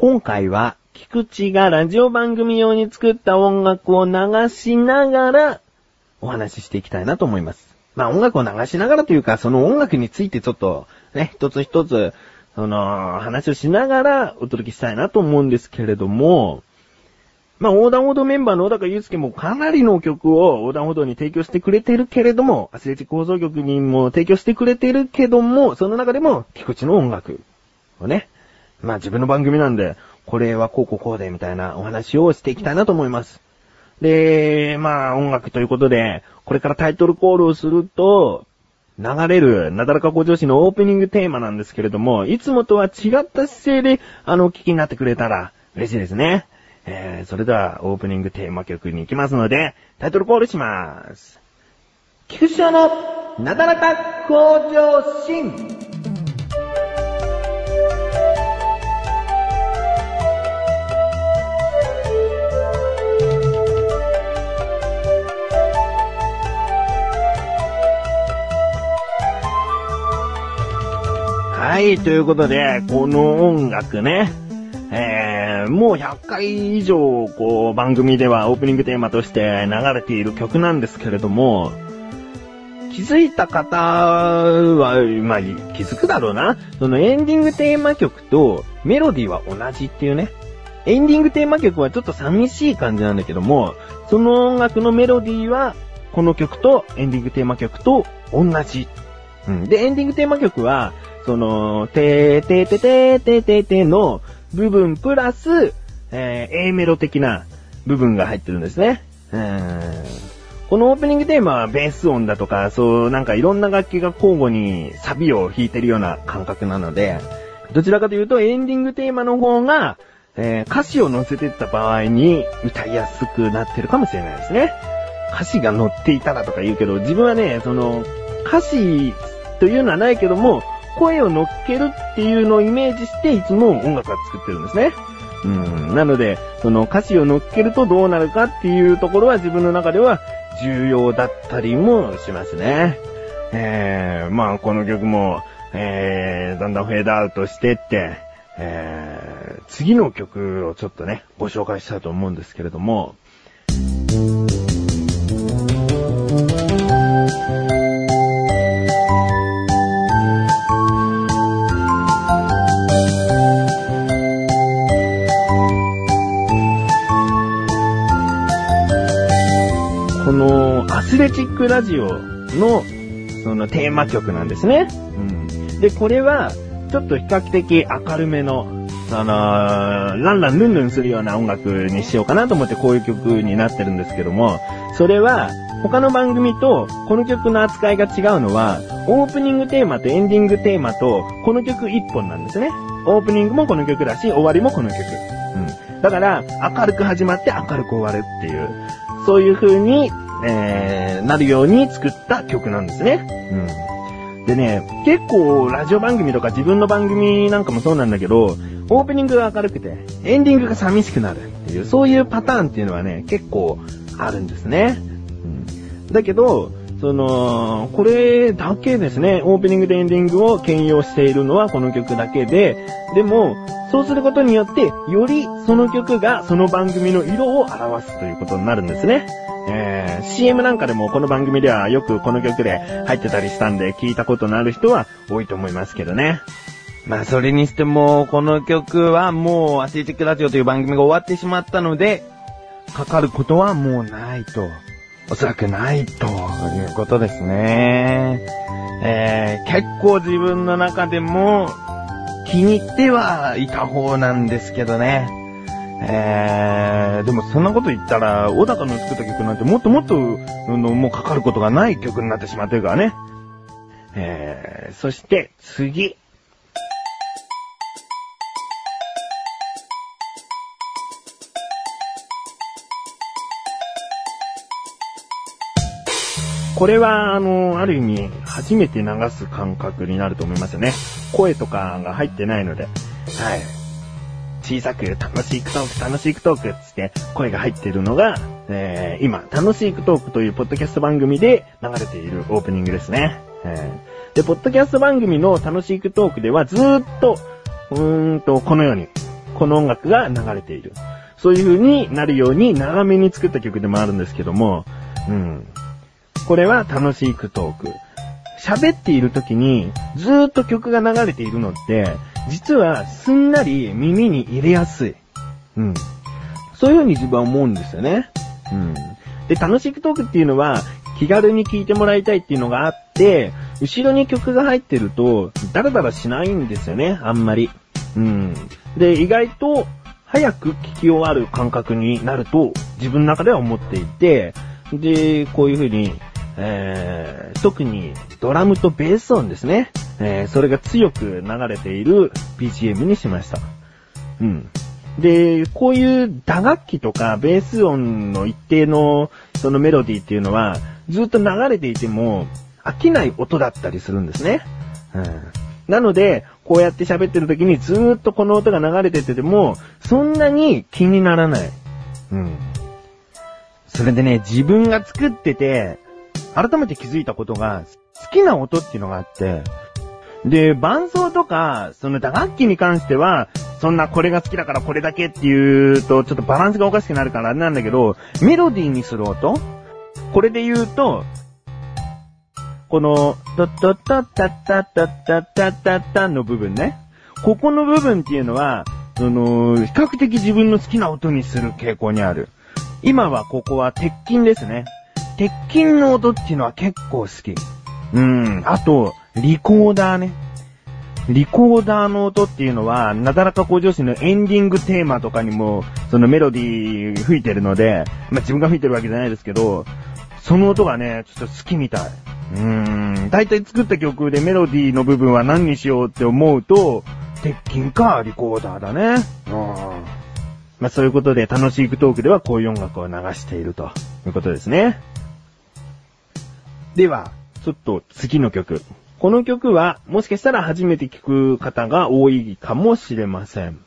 今回は、菊池がラジオ番組用に作った音楽を流しながら、お話ししていきたいなと思います。まあ音楽を流しながらというか、その音楽についてちょっと、ね、一つ一つ、その、話をしながらお届けしたいなと思うんですけれども、まあ、横断歩道メンバーの小高祐介もかなりの曲を横断歩道に提供してくれてるけれども、アスレチック放送局にも提供してくれてるけども、その中でも、菊池の音楽をね、まあ自分の番組なんで、これはこうこうこうでみたいなお話をしていきたいなと思います。で、まあ音楽ということで、これからタイトルコールをすると、流れる、なだらか向上心のオープニングテーマなんですけれども、いつもとは違った姿勢で、あの、お聞きになってくれたら嬉しいですね。えー、それではオープニングテーマ曲に行きますので、タイトルコールします。菊池のなだらか向上心。はい、ということで、この音楽ね、えー、もう100回以上、こう、番組ではオープニングテーマとして流れている曲なんですけれども、気づいた方は、まあ、気づくだろうな。そのエンディングテーマ曲とメロディーは同じっていうね。エンディングテーマ曲はちょっと寂しい感じなんだけども、その音楽のメロディーは、この曲とエンディングテーマ曲と同じ。うん。で、エンディングテーマ曲は、その、てーてーてーてーてーてーての部分プラス、えー、A メロ的な部分が入ってるんですね。うん。このオープニングテーマはベース音だとか、そう、なんかいろんな楽器が交互にサビを弾いてるような感覚なので、どちらかというとエンディングテーマの方が、えー歌詞を載せてった場合に歌いやすくなってるかもしれないですね。歌詞が載っていたらとか言うけど、自分はね、その、歌詞というのはないけども、声を乗っけるっていうのをイメージして、いつも音楽は作ってるんですね。うん。なので、その歌詞を乗っけるとどうなるかっていうところは自分の中では重要だったりもしますね。えー、まあこの曲も、えー、だんだんフェードアウトしてって、えー、次の曲をちょっとね、ご紹介したいと思うんですけれども、のアスチックラジオのそのテーマ曲なんですね。うん。で、これはちょっと比較的明るめの、あのーランランルンルンするような音楽にしようかなと思ってこういう曲になってるんですけども、それは他の番組とこの曲の扱いが違うのは、オープニングテーマとエンディングテーマとこの曲一本なんですね。オープニングもこの曲だし、終わりもこの曲。うん。だから、明るく始まって明るく終わるっていう、そういう風に、えー、なるように作った曲なんですね。うん。でね、結構ラジオ番組とか自分の番組なんかもそうなんだけど、オープニングが明るくて、エンディングが寂しくなるっていう、そういうパターンっていうのはね、結構あるんですね。うん。だけど、その、これだけですね、オープニングとエンディングを兼用しているのはこの曲だけで、でも、そうすることによって、よりその曲がその番組の色を表すということになるんですね。えー、CM なんかでもこの番組ではよくこの曲で入ってたりしたんで聞いたことのある人は多いと思いますけどね。まあそれにしても、この曲はもうアスレチックラジオという番組が終わってしまったので、かかることはもうないと。おそらくないということですね。えー、結構自分の中でも気に入ってはいた方なんですけどね。えー、でもそんなこと言ったら、小高の作った曲なんてもっともっと、うんもうかかることがない曲になってしまってるからね。えー、そして次。これは、あの、ある意味、初めて流す感覚になると思いますよね。声とかが入ってないので。はい。小さく楽しいクトーク、楽しいクトークっつって声が入っているのが、えー、今、楽しいクトークというポッドキャスト番組で流れているオープニングですね。えー、で、ポッドキャスト番組の楽しいクトークではずーっと、うーんと、このように、この音楽が流れている。そういう風になるように長めに作った曲でもあるんですけども、うん。これは楽しいトーク。喋っている時にずーっと曲が流れているのって、実はすんなり耳に入れやすい。うん。そういう風に自分は思うんですよね。うん。で、楽しいクトークっていうのは、気軽に聴いてもらいたいっていうのがあって、後ろに曲が入ってると、ダラダラしないんですよね、あんまり。うん。で、意外と、早く聴き終わる感覚になると、自分の中では思っていて、で、こういう風に、えー、特にドラムとベース音ですね。えー、それが強く流れている BGM にしました。うん。で、こういう打楽器とかベース音の一定のそのメロディーっていうのはずっと流れていても飽きない音だったりするんですね。うん、なので、こうやって喋ってる時にずーっとこの音が流れてても、そんなに気にならない。うん。それでね、自分が作ってて、改めて気づいたことが、好きな音っていうのがあって、で、伴奏とか、その打楽器に関しては、そんなこれが好きだからこれだけっていうと、ちょっとバランスがおかしくなるからあれなんだけど、メロディーにする音これで言うと、この、トットットッタッタッタッタッタッタッタの部分ね。ここの部分っていうのは、その、比較的自分の好きな音にする傾向にある。今はここは鉄筋ですね。鉄筋の音っていうのは結構好き。うん。あと、リコーダーね。リコーダーの音っていうのは、なだらか向上心のエンディングテーマとかにも、そのメロディー吹いてるので、まあ、自分が吹いてるわけじゃないですけど、その音がね、ちょっと好きみたい。うーん。だいたい作った曲でメロディーの部分は何にしようって思うと、鉄筋かリコーダーだね。うん。まあ、そういうことで楽しいトークではこういう音楽を流しているということですね。では、ちょっと次の曲。この曲は、もしかしたら初めて聴く方が多いかもしれません。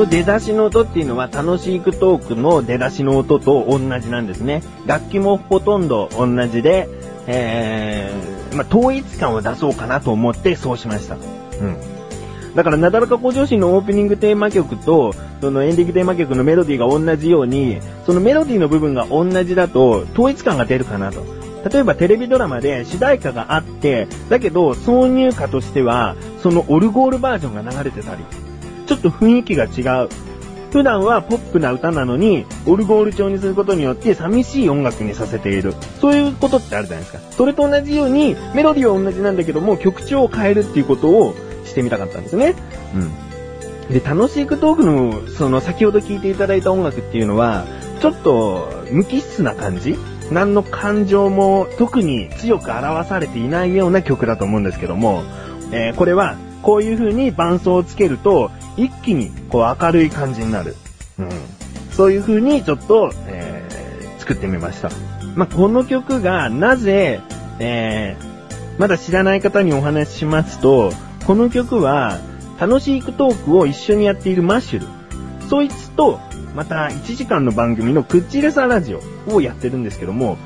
の出だしの音っていうのは楽しいクトークの出だしの音と同じなんですね。楽器もほとんど同じで、えー、まあ、統一感を出そうかなと思ってそうしました。うん。だから、なだらか向上心のオープニングテーマ曲と、そのエンディングテーマ曲のメロディーが同じように、そのメロディーの部分が同じだと、統一感が出るかなと。例えばテレビドラマで主題歌があって、だけど挿入歌としては、そのオルゴールバージョンが流れてたり、ちょっと雰囲気が違う。普段はポップな歌なのに、オルゴール調にすることによって寂しい音楽にさせている。そういうことってあるじゃないですか。それと同じように、メロディーは同じなんだけども、曲調を変えるっていうことをしてみたかったんですね。うん。で、楽しいクトークの、その先ほど聴いていただいた音楽っていうのは、ちょっと無機質な感じ？何の感情も特に強く表されていないような曲だと思うんですけども、えー、これはこういう風に伴奏をつけると、一気にこう明るい感じになる。うん。そういう風にちょっと、えー、作ってみました。まあ、この曲がなぜ、えー、まだ知らない方にお話ししますと、この曲は楽しいトークを一緒にやっているマッシュル。そいつと、また1時間の番組のクッチレサラジオをやってるんですけども、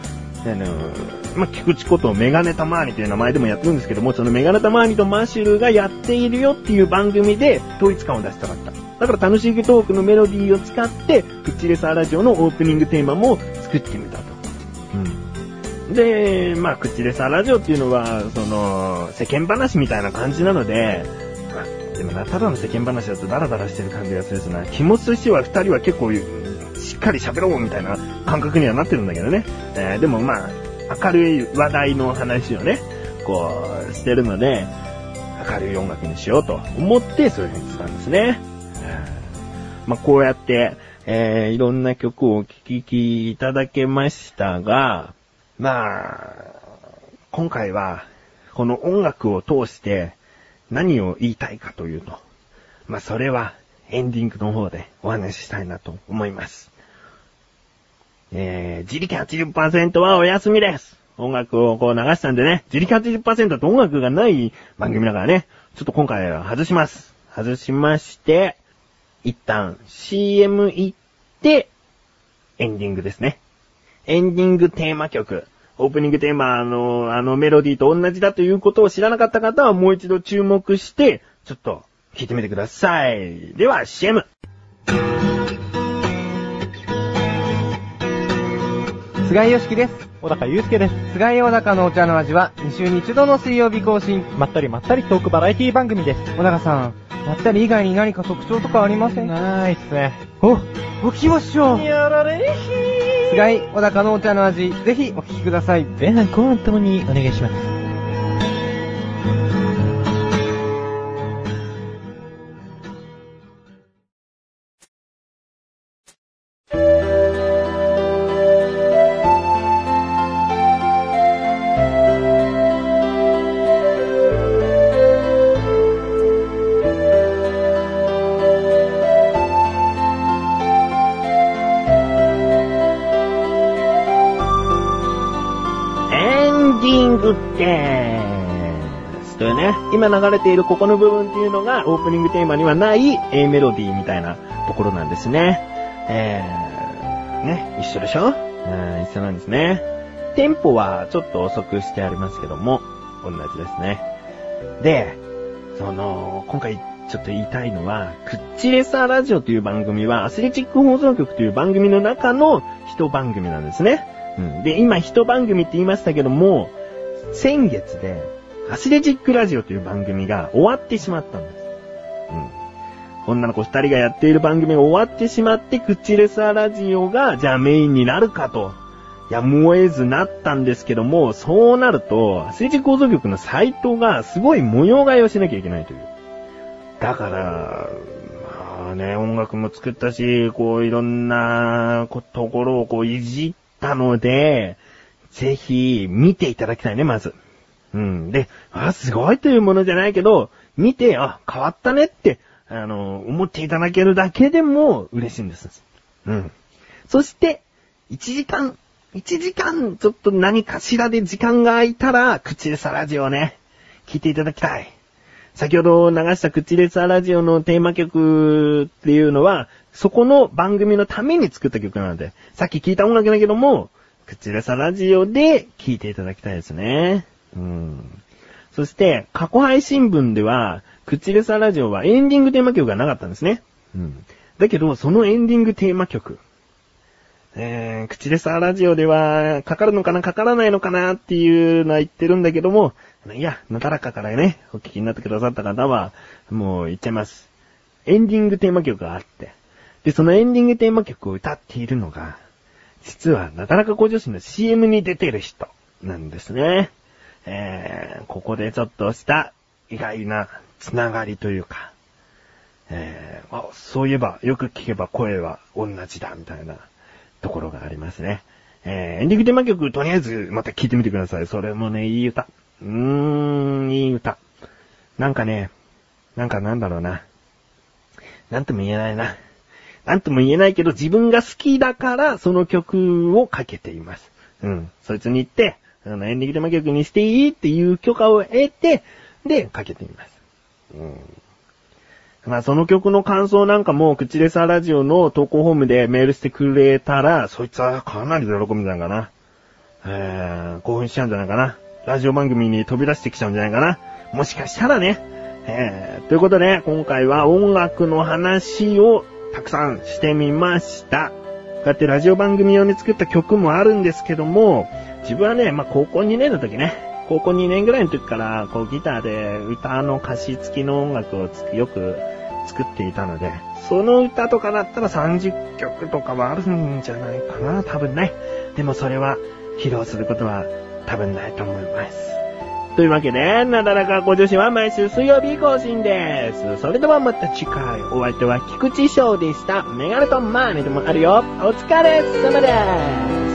あのー、まあ、菊池ことメガネたまーにという名前でもやってるんですけども、そのメガネたまーにとマッシュルがやっているよっていう番組で統一感を出したかった。だから楽しいトークのメロディーを使って、クチレサーラジオのオープニングテーマも作ってみたと。うん。で、まあ、クチレサラジオっていうのは、その、世間話みたいな感じなので、まあ、でもな、ただの世間話だとダラダラしてる感じがするしな。気持ちとしては二人は結構しっかり喋ろうみたいな感覚にはなってるんだけどね。えー、でもまあ、明るい話題の話をね、こう、してるので、明るい音楽にしようと思ってそういう風にしたんですね。まあ、こうやって、えー、いろんな曲をお聴きいただけましたが、まあ、今回は、この音楽を通して何を言いたいかというと、まあ、それはエンディングの方でお話ししたいなと思います。えー、自力80%はお休みです。音楽をこう流したんでね、自力80%って音楽がない番組だからね、ちょっと今回は外します。外しまして、一旦 CM 行って、エンディングですね。エンディングテーマ曲。オープニングテーマの、あのメロディーと同じだということを知らなかった方はもう一度注目して、ちょっと聞いてみてください。では CM! 菅井よしきです。小高祐介です。菅井小高のお茶の味は2週に1度の水曜日更新。まったりまったりトークバラエティ番組です。小高さん、まったり以外に何か特徴とかありません？ないっすね。お、おきましょう。やられ菅井小高のお茶の味、ぜひお聞きください。前半後半ともにお願いします。でーす。というね、今流れているここの部分っていうのがオープニングテーマにはない A メロディーみたいなところなんですね。えー、ね、一緒でしょ？うん、一緒なんですね。テンポはちょっと遅くしてありますけども、同じですね。で、その、今回ちょっと言いたいのは、クッチレサーラジオという番組は、アスレチック放送局という番組の中の一番組なんですね。うん、で、今一番組って言いましたけども、先月で、アスレチックラジオという番組が終わってしまったんです。うん。女の子二人がやっている番組が終わってしまって、クチレサーラジオが、じゃあメインになるかと。やむを得ずなったんですけども、そうなると、アスレチック放送局のサイトがすごい模様替えをしなきゃいけないという。だから、まあね、音楽も作ったし、こういろんなこところをこういじったので、ぜひ見ていただきたいね、まず。うん。で、あ、すごいというものじゃないけど、見て、あ、変わったねって、あの、思っていただけるだけでも嬉しいんです。うん。そして、1時間、1時間、ちょっと何かしらで時間が空いたら、口でさラジオをね、聞いていただきたい。先ほど流した口レサラジオのテーマ曲っていうのは、そこの番組のために作った曲なので、さっき聞いた音楽だけども、口レサラジオで聴いていただきたいですね。うん。そして、過去配信分では、口レサラジオはエンディングテーマ曲がなかったんですね。うん。だけど、そのエンディングテーマ曲、えー、口レサラジオでは、かかるのかな、かからないのかなっていうのは言ってるんだけども、いや、なだらかからね、お聞きになってくださった方は、もう言っちゃいます。エンディングテーマ曲があって、で、そのエンディングテーマ曲を歌っているのが、実は、なだらか向上心の CM に出てる人なんですね。えー、ここでちょっとした意外なつながりというか、えー、あ、そういえば、よく聞けば声は同じだ、みたいなところがありますね。えー、エンディングテーマ曲、とりあえずまた聞いてみてください。それもね、いい歌。うーん、いい歌。なんかね、なんかなんだろうな。なんとも言えないな。なんとも言えないけど、自分が好きだから、その曲をかけています。うん。そいつに言って、あの、エンディングテーマ曲にしていいっていう許可を得て、で、かけています。うん。まあ、その曲の感想なんかも、口レサラジオの投稿フォームでメールしてくれたら、そいつはかなり喜ぶんじゃないかな。えー、興奮しちゃうんじゃないかな。ラジオ番組に飛び出してきちゃうんじゃないかな。もしかしたらね。えー、ということで、今回は音楽の話をたくさんしてみました。こうやってラジオ番組用に作った曲もあるんですけども、自分はね、まあ、高校2年の時ね、高校2年ぐらいの時から、こうギターで歌の歌詞付きの音楽をよく作っていたので、その歌とかだったら30曲とかはあるんじゃないかな、多分ね。でもそれは披露することは多分ないと思います。というわけで、なだらかご女子は毎週水曜日更新です。それではまた次回、お相手は菊池翔でした。メガネとマーネでもあるよ。お疲れ様です。